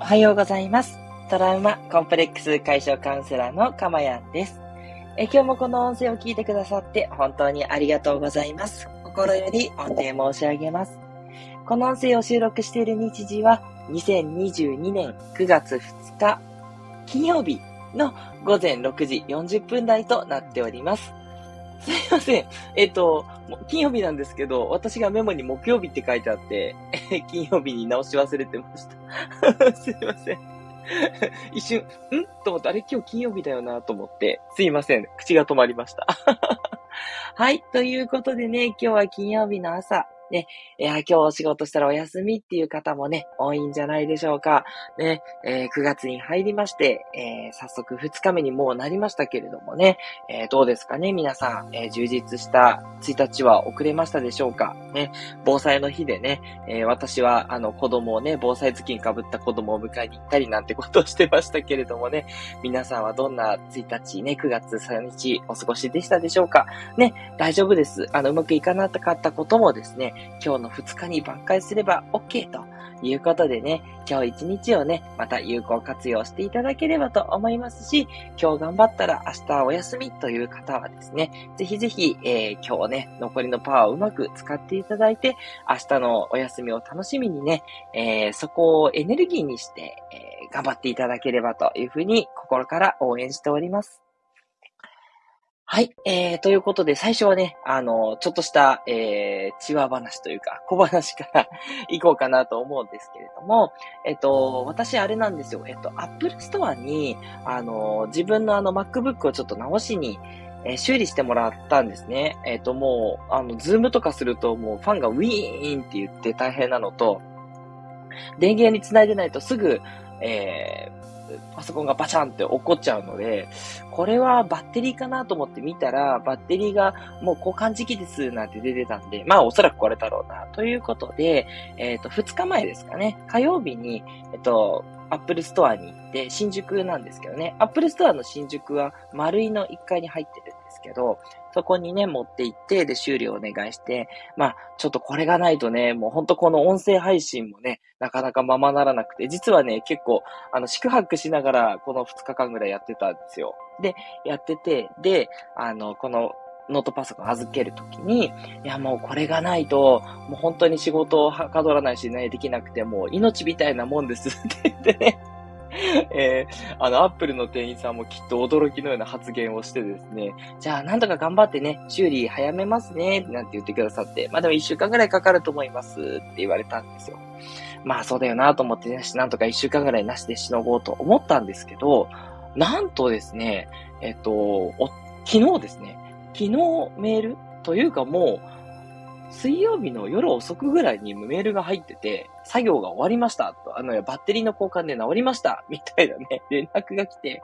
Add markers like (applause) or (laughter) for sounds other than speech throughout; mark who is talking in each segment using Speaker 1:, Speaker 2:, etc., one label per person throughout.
Speaker 1: おはようございます。トラウマコンプレックス解消カウンセラーのかまやんです。え今日もこの音声を聞いてくださって本当にありがとうございます。心より御礼申し上げます。この音声を収録している日時は2022年9月2日金曜日の午前6時40分台となっております。すいません。えっと、金曜日なんですけど、私がメモに木曜日って書いてあって、(laughs) 金曜日に直し忘れてました。(laughs) すいません。(laughs) 一瞬、ん？と思って、あれ？今日金曜日だよなと思って、すいません。口が止まりました。はい。ということでね、今日は金曜日の朝、ね、いや、今日お仕事したらお休みっていう方もね、多いんじゃないでしょうか。ね、えー、9月に入りまして、えー、早速2日目にもうなりましたけれどもね、えー、どうですかね、皆さん、えー、充実した1日は遅れましたでしょうか？ね、防災の日でね、えー、私は、あの、子供をね、防災頭巾被った子供を迎えに行ったりなんてことをしてましたけれどもね、皆さんはどんな1日ね、9月3日お過ごしでしたでしょうか？ね、大丈夫です。あの、うまくいかなかったこともですね、今日の2日に挽回すれば OK ということでね、今日一日をね、また有効活用していただければと思いますし、今日頑張ったら明日お休みという方はですね、ぜひぜひ、えー、今日ね、残りのパワーをうまく使っていただいて、明日のお休みを楽しみにね、えー、そこをエネルギーにして、えー、頑張っていただければというふうに心から応援しております。はい。えー、ということで、最初はね、あの、ちょっとした、えー、チワ話というか、小話から (laughs) 行こうかなと思うんですけれども、えっ、と、私あれなんですよ。えっ、と、Apple Store に、あの、自分のあの MacBook をちょっと直しに、えー、修理してもらったんですね。えっ、と、もう、あの、ズームとかするともうファンがウィーンって言って大変なのと、電源につないでないとすぐ、えー、パソコンがバチャンって落っこっちゃうので、これはバッテリーかなと思って見たら、バッテリーがもう交換時期ですなんて出てたんで、まあおそらくこれだろうな、ということで、えっ、ー、と、2日前ですかね、火曜日に、えっ、と、アップルストアに行って、新宿なんですけどね、アップルストアの新宿はマルイの1階に入ってるんですけど、そこにね、持って行って、で、修理をお願いして、まあ、ちょっとこれがないとね、もうほんとこの音声配信もね、なかなかままならなくて、実はね、結構、あの、宿泊しながら、この2日間ぐらいやってたんですよ。で、やってて、で、あの、この、ノートパソコン預けるときに、いやもうこれがないと、もう本当に仕事をはかどらないしね、できなくて、もう命みたいなもんですって言ってね、(laughs) えー、あの、アップルの店員さんもきっと驚きのような発言をしてですね、じゃあ、なんとか頑張ってね、修理早めますね、なんて言ってくださって、まあでも一週間ぐらいかかると思いますって言われたんですよ。まあそうだよなと思ってね、なんとか一週間ぐらいなしでしのごうと思ったんですけど、なんとですね、えっと、昨日ですね、昨日メールというかもう、水曜日の夜遅くぐらいにメールが入ってて、作業が終わりました。と、あの、バッテリーの交換で治りました。(laughs) みたいなね、連絡が来て、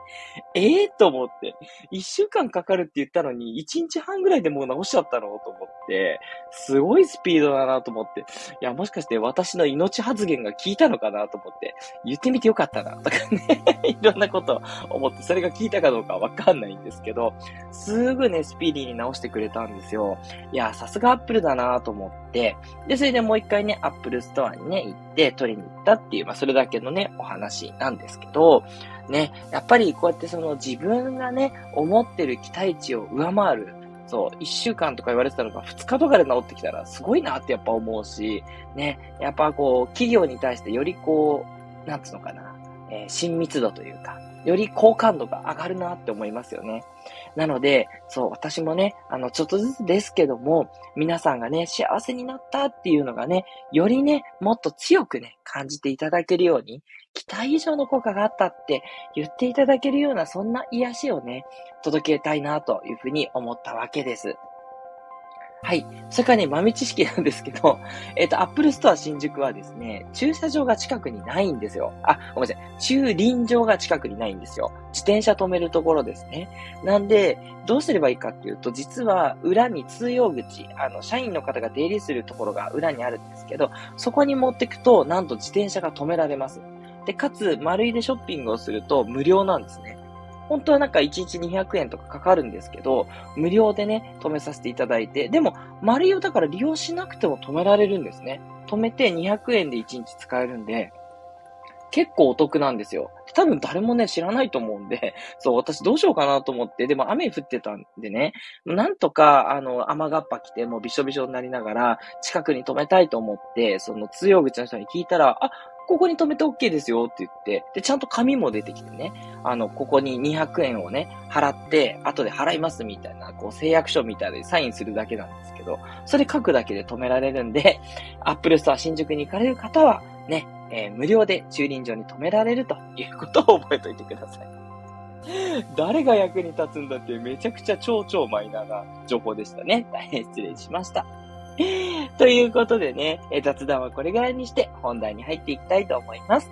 Speaker 1: ええー、と思って、一週間かかるって言ったのに、一日半ぐらいでもう直しちゃったの？と思って、すごいスピードだなと思って、いや、もしかして私の命発言が効いたのかな？と思って、言ってみてよかったな、とかね (laughs) いろんなこと思って、それが効いたかどうかわかんないんですけど、すぐね、スピーディーに直してくれたんですよ。いや、さすがアップルだなと思って、で、それでもう一回ね、アップルストアにね、って取りに行ったっていう、まあ、それだけのね、お話なんですけど、ね、やっぱりこうやってその自分がね、思ってる期待値を上回る、そう、一週間とか言われてたのが二日とかで治ってきたらすごいなってやっぱ思うし、ね、やっぱこう、企業に対してよりこう、なんつうのかな、えー、親密度というか、より好感度が上がるなって思いますよね。なので、そう、私もね、あの、ちょっとずつですけども、皆さんがね、幸せになったっていうのがね、よりね、もっと強くね、感じていただけるように、期待以上の効果があったって言っていただけるような、そんな癒しをね、届けたいなというふうに思ったわけです。はい。それからね、豆知識なんですけど、(laughs) えっ、ー、と、アップルストア新宿はですね、駐車場が近くにないんですよ。あ、ごめんなさい。駐輪場が近くにないんですよ。自転車止めるところですね。なんで、どうすればいいかっていうと、実は裏に通用口、あの、社員の方が出入りするところが裏にあるんですけど、そこに持ってくと、なんと自転車が止められます。で、かつ、丸いでショッピングをすると無料なんですね。本当はなんか1日200円とかかかるんですけど、無料でね、止めさせていただいて、でも、丸用だから利用しなくても止められるんですね。止めて200円で1日使えるんで、結構お得なんですよ。多分誰もね、知らないと思うんで、(laughs) そう、私どうしようかなと思って、でも雨降ってたんでね、なんとか、あの、雨がっぱ来て、もうびしょびしょになりながら、近くに止めたいと思って、その通用口の人に聞いたら、あ、ここに止めて OK ですよって言って、で、ちゃんと紙も出てきてね、あの、ここに200円をね、払って、後で払いますみたいな、こう、誓約書みたいでサインするだけなんですけど、それ書くだけで止められるんで、アップルストア新宿に行かれる方は、ね、えー、無料で駐輪場に止められるということを覚えておいてください。(laughs) 誰が役に立つんだってめちゃくちゃ超超マイナーな情報でしたね。大変失礼しました。(laughs) ということでね、え雑談はこれぐらいにして本題に入っていきたいと思います。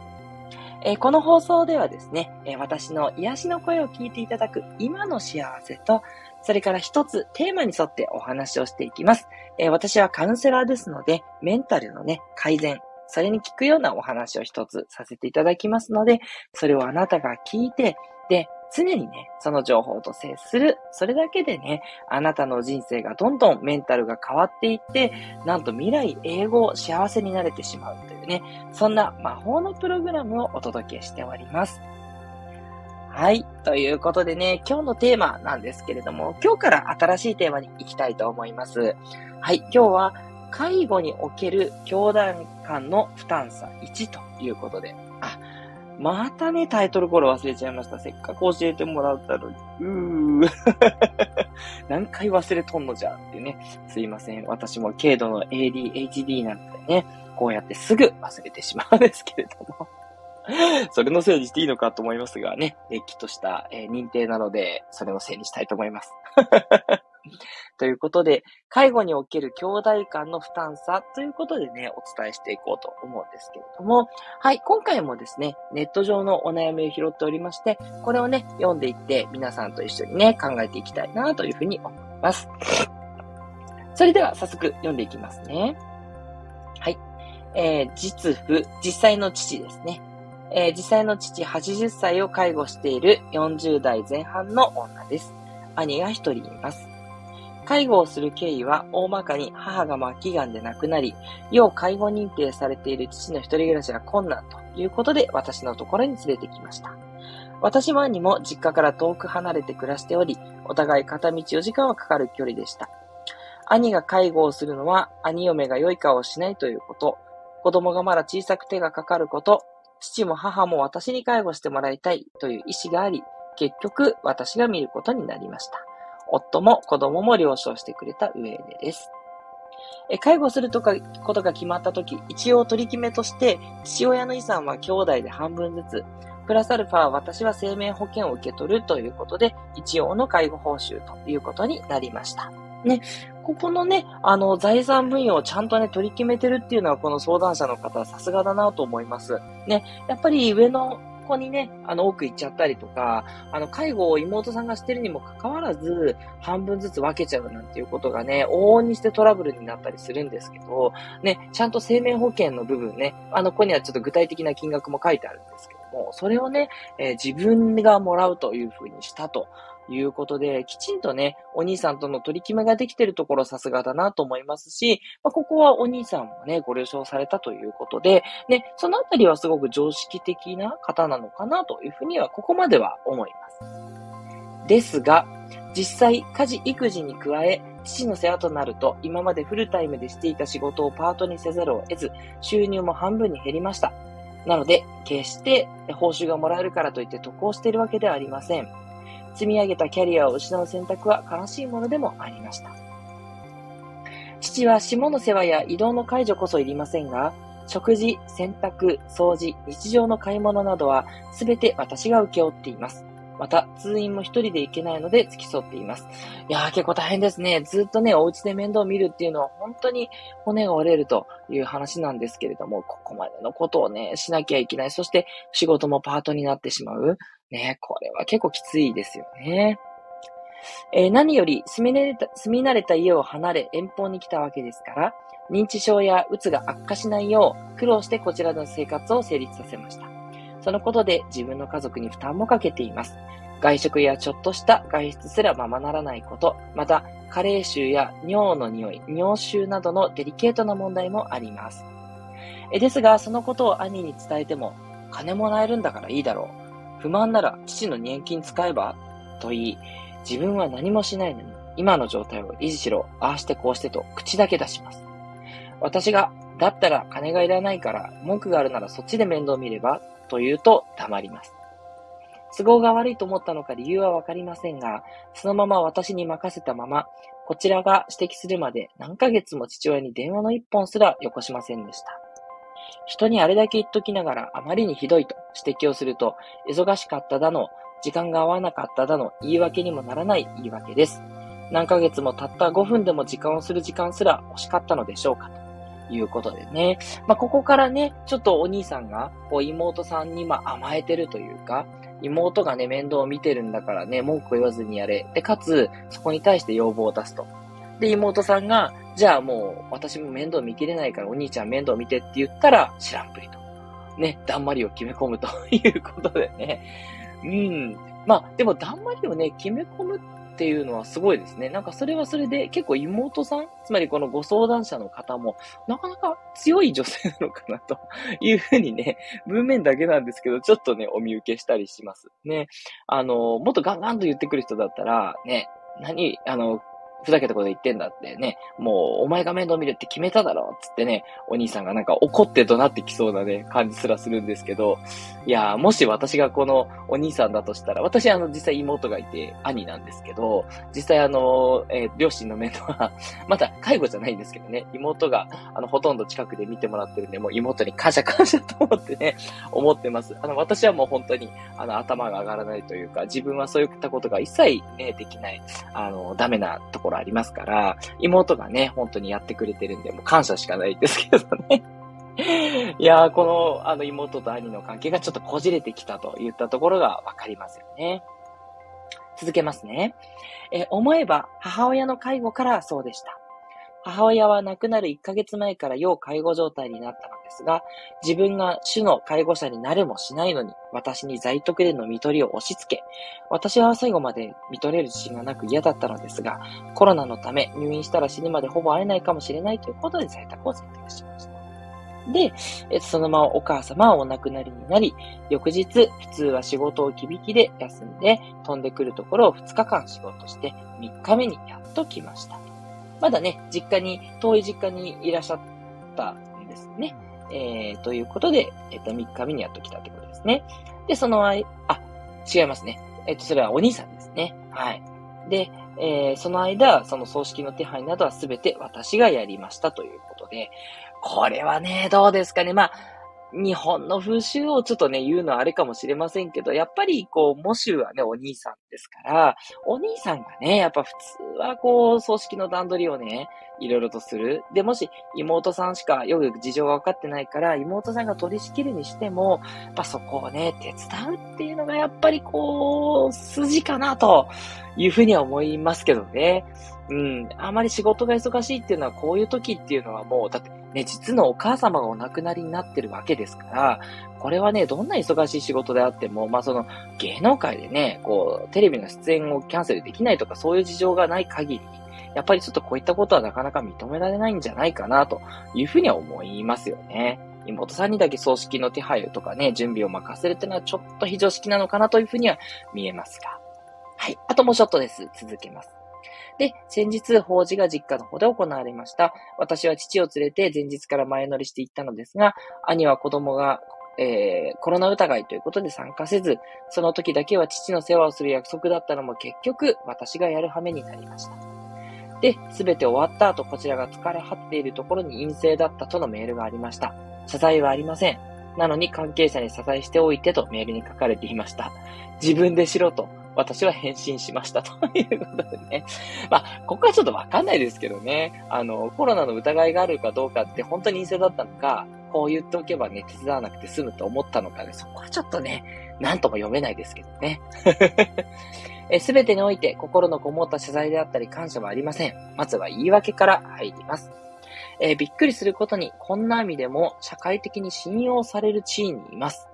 Speaker 1: えこの放送ではですね、え私の癒しの声を聞いていただく今の幸せと、それから一つテーマに沿ってお話をしていきます。え私はカウンセラーですので、メンタルのね、改善、それに聞くようなお話を一つさせていただきますので、それをあなたが聞いて、で、常にね、その情報と接する。それだけでね、あなたの人生がどんどんメンタルが変わっていって、なんと未来英語幸せになれてしまうというね、そんな魔法のプログラムをお届けしております。はい。ということでね、今日のテーマなんですけれども、今日から新しいテーマに行きたいと思います。はい。今日は、介護における教団間の負担差1ということで、またね、タイトルコール忘れちゃいました。せっかく教えてもらったのに。うー。(laughs) 何回忘れとんのじゃってね。すいません。私も軽度の ADHD なんでね、こうやってすぐ忘れてしまうんですけれども。(laughs) それのせいにしていいのかと思いますがね、れっきとした、えー、認定なので、それのせいにしたいと思います。(laughs) (laughs) ということで、介護における兄弟間の負担差ということでね、お伝えしていこうと思うんですけれども、はい、今回もですね、ネット上のお悩みを拾っておりまして、これをね、読んでいって皆さんと一緒にね、考えていきたいなというふうに思います。それでは早速読んでいきますね。はい。えー、実父、実際の父ですね。えー、実際の父80歳を介護している40代前半の女です。兄が一人います。介護をする経緯は大まかに母が末期癌で亡くなり、要介護認定されている父の一人暮らしが困難ということで私のところに連れてきました。私も兄も実家から遠く離れて暮らしており、お互い片道4時間はかかる距離でした。兄が介護をするのは兄嫁が良い顔をしないということ、子供がまだ小さく手がかかること、父も母も私に介護してもらいたいという意思があり、結局私が見ることになりました。夫も子供も了承してくれた上でです。介護するとかことが決まったとき、一応取り決めとして、父親の遺産は兄弟で半分ずつ、プラスアルファ私は生命保険を受け取るということで、一応の介護報酬ということになりました。ね、ここのね、あの、財産分与をちゃんとね、取り決めてるっていうのは、この相談者の方は、さすがだなと思います。ね、やっぱり上のこにね、あの、多く行っちゃったりとか、あの、介護を妹さんがしてるにもかかわらず、半分ずつ分けちゃうなんていうことがね、往々にしてトラブルになったりするんですけど、ね、ちゃんと生命保険の部分ね、あの、ここにはちょっと具体的な金額も書いてあるんですけども、それをね、えー、自分がもらうというふうにしたと。いうことで、きちんとね、お兄さんとの取り決めができてるところさすがだなと思いますし、まあ、ここはお兄さんもね、ご了承されたということで、ね、そのあたりはすごく常識的な方なのかなというふうには、ここまでは思います。ですが、実際、家事、育児に加え、父の世話となると、今までフルタイムでしていた仕事をパートにせざるを得ず、収入も半分に減りました。なので、決して報酬がもらえるからといって得をしているわけではありません。積み上げたキャリアを失う選択は悲しいものでもありました。父は下の世話や移動の介助こそいりませんが、食事、洗濯、掃除、日常の買い物などはすべて私が請け負っています。また、通院も一人で行けないので付き添っています。いやー結構大変ですね。ずっとね、お家で面倒を見るっていうのは本当に骨が折れるという話なんですけれども、ここまでのことをね、しなきゃいけない。そして仕事もパートになってしまう。ね、これは結構きついですよね。えー、何より住み慣れた、住み慣れた家を離れ遠方に来たわけですから、認知症やうつが悪化しないよう苦労してこちらの生活を成立させました。そのことで自分の家族に負担もかけています。外食やちょっとした外出すらままならないこと、また、加齢臭や尿の匂い、尿臭などのデリケートな問題もあります。えですが、そのことを兄に伝えても、金もらえるんだからいいだろう。不満なら父の年金使えばと言い、自分は何もしないのに、今の状態を維持しろ、ああしてこうしてと口だけ出します。私が、だったら金がいらないから、文句があるならそっちで面倒見ればと言うと黙ります。都合が悪いと思ったのか理由はわかりませんが、そのまま私に任せたまま、こちらが指摘するまで何ヶ月も父親に電話の一本すらよこしませんでした。人にあれだけ言っときながらあまりにひどいと指摘をすると、忙しかっただの、時間が合わなかっただの言い訳にもならない言い訳です。何ヶ月もたった5分でも時間をする時間すら欲しかったのでしょうかということでね。まあ、ここからね、ちょっとお兄さんが、こう妹さんにま甘えてるというか、妹がね、面倒を見てるんだからね、文句を言わずにやれ。で、かつ、そこに対して要望を出すと。で、妹さんが、じゃあもう、私も面倒見きれないからお兄ちゃん面倒見てって言ったら、知らんぷりと。ね、だんまりを決め込むということでね。うん。まあ、でも、だんまりをね、決め込むっっていうのはすごいですね。なんかそれはそれで結構妹さん、つまりこのご相談者の方も、なかなか強い女性なのかなと (laughs) いうふうにね、文面だけなんですけど、ちょっとね、お見受けしたりします。ね。あの、もっとガンガンと言ってくる人だったら、ね、何、あの、ふざけたこと言ってんだってね、もうお前が面倒見るって決めただろつってね、お兄さんがなんか怒って怒鳴ってきそうなね、感じすらするんですけど、いやもし私がこのお兄さんだとしたら、私あの実際妹がいて兄なんですけど、実際あの、えー、両親の面倒は、(laughs) まだ介護じゃないんですけどね、妹があのほとんど近くで見てもらってるんで、もう妹に感謝感謝と思ってね、(laughs) 思ってます。あの私はもう本当にあの頭が上がらないというか、自分はそういったことが一切ね、できない、あの、ダメなところありますから、妹がね、本当にやってくれてるんで、もう感謝しかないですけどね。(laughs) いやー、この、あの、妹と兄の関係がちょっとこじれてきたといったところがわかりますよね。続けますね。え、思えば、母親の介護からそうでした。母親は亡くなる1ヶ月前から要介護状態になったのですが、自分が主の介護者になるもしないのに、私に在宅での見取りを押し付け、私は最後まで見取れる自信がなく嫌だったのですが、コロナのため入院したら死ぬまでほぼ会えないかもしれないということで在宅を選択しました。で、そのままお母様はお亡くなりになり、翌日、普通は仕事をきびきで休んで、飛んでくるところを2日間仕事して、3日目にやっと来ました。まだね、実家に、遠い実家にいらっしゃったんですね。えー、ということで、えっ、ー、と、3日目にやっと来たってことですね。で、その間、あ、違いますね。えっ、ー、と、それはお兄さんですね。はい。で、えー、その間、その葬式の手配などはすべて私がやりましたということで、これはね、どうですかね。まあ、日本の風習をちょっとね、言うのはあれかもしれませんけど、やっぱりこう、モシュはね、お兄さんですから、お兄さんがね、やっぱ普通はこう、葬式の段取りをね、いろいろとする。で、もし妹さんしかよく事情が分かってないから、妹さんが取り仕切るにしても、やっぱそこをね、手伝うっていうのがやっぱりこう、筋かなというふうには思いますけどね。うん。あまり仕事が忙しいっていうのは、こういう時っていうのはもう、だってね、実のお母様がお亡くなりになってるわけですから、これはね、どんな忙しい仕事であっても、まあその、芸能界でね、こう、テレビの出演をキャンセルできないとか、そういう事情がない限り、やっぱりちょっとこういったことはなかなか認められないんじゃないかな、というふうには思いますよね。妹さんにだけ葬式の手配とかね、準備を任せるっていうのはちょっと非常識なのかなというふうには見えますが。はい。あともうちょっとです。続けます。で、先日、法事が実家の方で行われました。私は父を連れて前日から前乗りして行ったのですが、兄は子供がえー、コロナ疑いということで参加せず、その時だけは父の世話をする約束だったのも結局私がやる羽目になりました。で、すべて終わった後、こちらが疲れ果てているところに陰性だったとのメールがありました。謝罪はありません。なのに関係者に謝罪しておいてとメールに書かれていました。自分でしろと私は返信しましたということでね。まあ、ここはちょっとわかんないですけどね。あの、コロナの疑いがあるかどうかって本当に陰性だったのか、こう言っておけばね、手伝わなくて済むと思ったのかね、そこはちょっとね、なんとも読めないですけどね。(laughs) すべてにおいて心のこもった謝罪であったり感謝はありません。まずは言い訳から入ります。えー、びっくりすることに、こんな意味でも社会的に信用される地位にいます。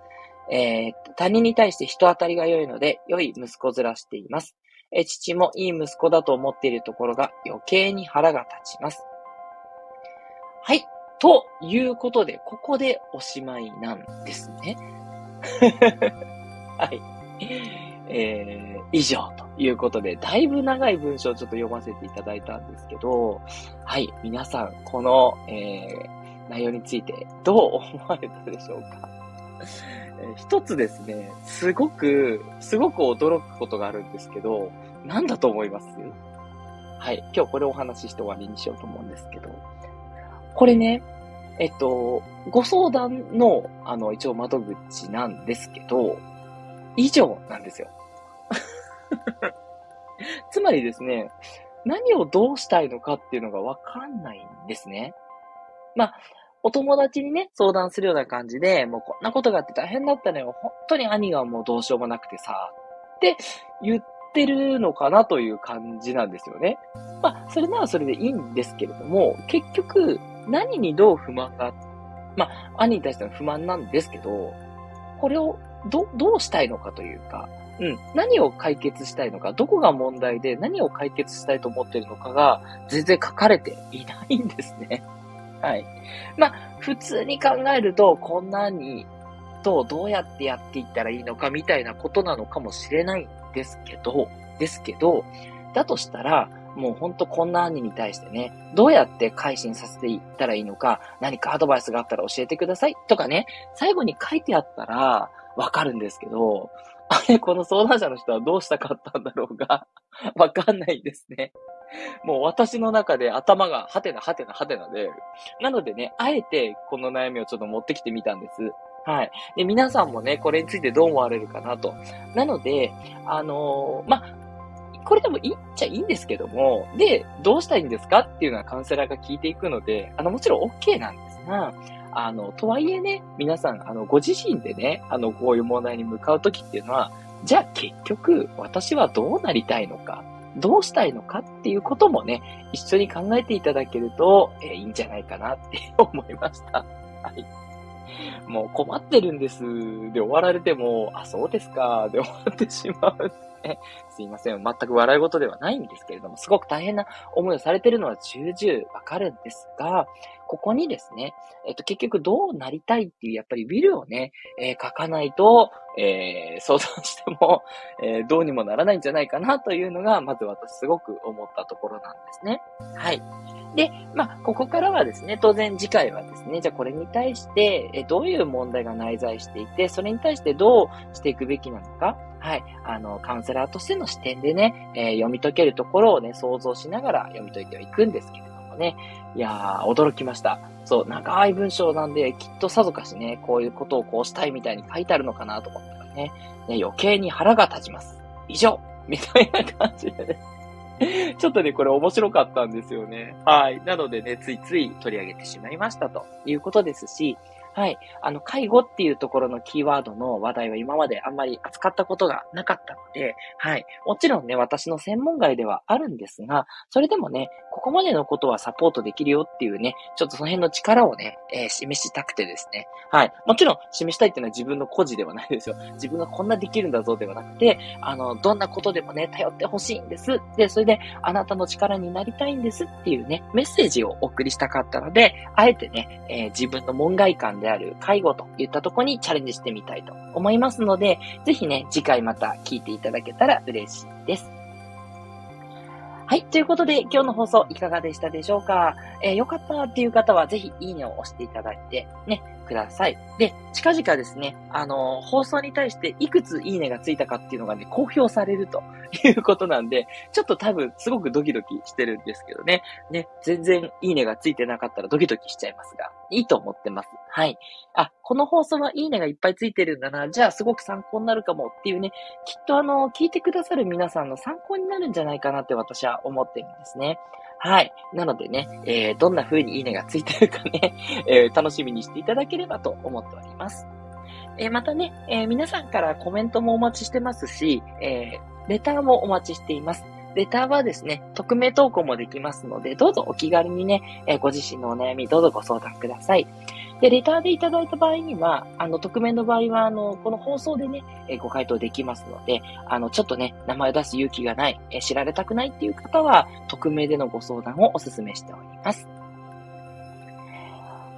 Speaker 1: えー、他人に対して人当たりが良いので、良い息子面しています。えー、父もいい息子だと思っているところが余計に腹が立ちます。はい。ということで、ここでおしまいなんですね。(laughs) はい。えー、以上ということで、だいぶ長い文章をちょっと読ませていただいたんですけど、はい。皆さん、この、えー、内容についてどう思われたでしょうか？一つですね、すごく、すごく驚くことがあるんですけど、何だと思います？はい。今日これをお話しして終わりにしようと思うんですけど、これね、えっと、ご相談の、あの、一応窓口なんですけど、以上なんですよ。(laughs) つまりですね、何をどうしたいのかっていうのがわかんないんですね。まあ、お友達にね、相談するような感じで、もうこんなことがあって大変だったのよ。本当に兄がもうどうしようもなくてさ、って言ってるのかなという感じなんですよね。まあ、それならそれでいいんですけれども、結局、何にどう不満が、まあ、兄に対しての不満なんですけど、これをど、どうしたいのかというか、うん、何を解決したいのか、どこが問題で何を解決したいと思っているのかが全然書かれていないんですね。(laughs) はい。まあ、普通に考えると、こんなに、とどうやってやっていったらいいのかみたいなことなのかもしれないんですけど、ですけど、だとしたら、もうほんとこんな兄に対してね、どうやって改心させていったらいいのか、何かアドバイスがあったら教えてくださいとかね、最後に書いてあったらわかるんですけど、あれ、この相談者の人はどうしたかったんだろうが、わかんないんですね。もう私の中で頭がハテナハテナハテナで、なのでね、あえてこの悩みをちょっと持ってきてみたんです。はい。で、皆さんもね、これについてどう思われるかなと。なので、あのー、まこれでもいいっちゃいいんですけども、で、どうしたいんですかっていうのはカウンセラーが聞いていくので、あの、もちろん OK なんですが、あの、とはいえね、皆さん、あの、ご自身でね、あの、こういう問題に向かうときっていうのは、じゃあ結局、私はどうなりたいのか、どうしたいのかっていうこともね、一緒に考えていただけると、えー、いいんじゃないかなって思いました。はい。もう困ってるんですで終わられても、あ、そうですか、で終わってしまう。(laughs) すいません。全く笑い事ではないんですけれども、すごく大変な思いをされているのは重々わかるんですが、ここにですね、えっと、結局どうなりたいっていう、やっぱりウィルをね、えー、書かないと、えー、相談しても、えー、どうにもならないんじゃないかなというのが、まず私すごく思ったところなんですね。はい。で、まあ、ここからはですね、当然次回はですね、じゃあこれに対して、えどういう問題が内在していて、それに対してどうしていくべきなのか、はい、あの、カウンセラーとしての視点でね、えー、読み解けるところをね、想像しながら読み解いてはいくんですけれどもね、いやー、驚きました。そう、長い文章なんで、きっとさぞかしね、こういうことをこうしたいみたいに書いてあるのかなと思ったらね、ね余計に腹が立ちます。以上みたいな感じでね。(laughs) ちょっとね、これ面白かったんですよね。はい。なのでね、ついつい取り上げてしまいましたということですし、はい。あの、介護っていうところのキーワードの話題は今まであんまり扱ったことがなかったので、はい。もちろんね、私の専門外ではあるんですが、それでもね、ここまでのことはサポートできるよっていうね、ちょっとその辺の力をね、えー、示したくてですね。はい。もちろん、示したいっていうのは自分の孤児ではないですよ。自分がこんなできるんだぞではなくて、あの、どんなことでもね、頼ってほしいんです。で、それで、あなたの力になりたいんですっていうね、メッセージをお送りしたかったので、あえてね、えー、自分の門外観でである介護といったところにチャレンジしてみたいと思いますので、ぜひね、次回また聞いていただけたら嬉しいです。はい。ということで、今日の放送いかがでしたでしょうか？えー、よかったっていう方は、ぜひいいねを押していただいて、ね、ください。で、近々ですね、あの、放送に対していくついいねがついたかっていうのがね、公表されるということなんで、ちょっと多分すごくドキドキしてるんですけどね。ね、全然いいねがついてなかったらドキドキしちゃいますが、いいと思ってます。はい。あ、この放送はいいねがいっぱいついてるんだな、じゃあすごく参考になるかもっていうね、きっとあの、聞いてくださる皆さんの参考になるんじゃないかなって私は思ってるんですね。はい。なのでね、えー、どんな風にいいねがついてるかね、(laughs) えー、楽しみにしていただければと思っております。えー、またね、え、皆さんからコメントもお待ちしてますし、え、レターもお待ちしています。レターはですね、匿名投稿もできますので、どうぞお気軽にね、え、ご自身のお悩みどうぞご相談ください。で、レターでいただいた場合には、あの、匿名の場合は、あの、この放送でね、えご回答できますので、あの、ちょっとね、名前を出す勇気がない、え知られたくないっていう方は、匿名でのご相談をお勧めしております。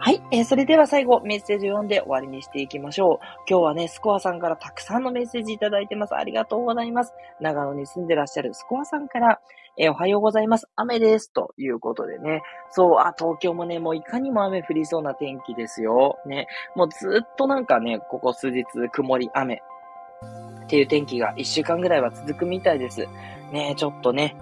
Speaker 1: はい。えー、それでは最後、メッセージを読んで終わりにしていきましょう。今日はね、スコアさんからたくさんのメッセージいただいてます。ありがとうございます。長野に住んでらっしゃるスコアさんから、えー、おはようございます。雨です。ということでね。そう、あ、東京もね、もういかにも雨降りそうな天気ですよ。ね。もうずっとなんかね、ここ数日、曇り、雨。っていう天気が一週間ぐらいは続くみたいです。ね、ちょっとね、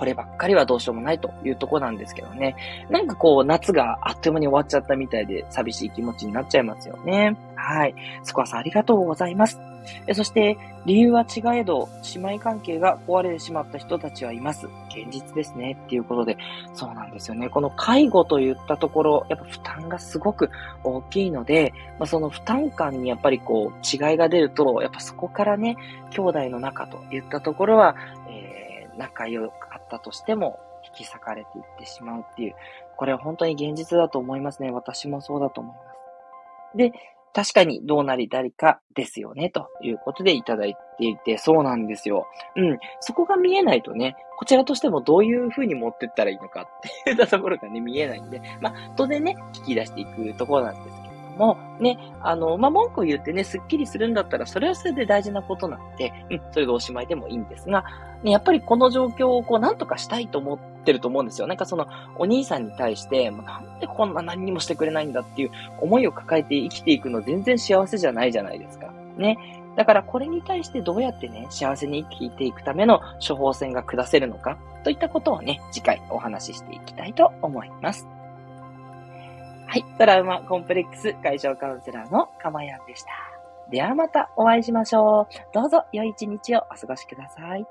Speaker 1: こればっかりはどうしようもないというとこなんですけどね。なんかこう、夏があっという間に終わっちゃったみたいで、寂しい気持ちになっちゃいますよね。はい。スコアさんありがとうございます。そして、理由は違えど、姉妹関係が壊れてしまった人たちはいます。現実ですね。っていうことで、そうなんですよね。この介護といったところ、やっぱ負担がすごく大きいので、まあ、その負担感にやっぱりこう、違いが出ると、やっぱそこからね、兄弟の仲といったところは、えー、仲良かったとしても、引き裂かれていってしまうっていう、これは本当に現実だと思いますね。私もそうだと思います。で、確かにどうなりたいかですよね、ということでいただいていて、そうなんですよ。うん。そこが見えないとね、こちらとしてもどういう風に持ってったらいいのかっていったところがね、見えないんで、まあ、当然ね、聞き出していくところなんですも、ね、あの、まあ、文句を言ってね、スッキリするんだったら、それはそれで大事なことなんで、うん、それでおしまいでもいいんですが、ね、やっぱりこの状況をこう、なんとかしたいと思ってると思うんですよ。なんかその、お兄さんに対して、なんでこんな何にもしてくれないんだっていう思いを抱えて生きていくの全然幸せじゃないじゃないですか。ね。だからこれに対してどうやってね、幸せに生きていくための処方箋が下せるのか、といったことをね、次回お話ししていきたいと思います。はい。トラウマコンプレックス解消カウンセラーのかまやんでした。ではまたお会いしましょう。どうぞ良い一日をお過ごしください。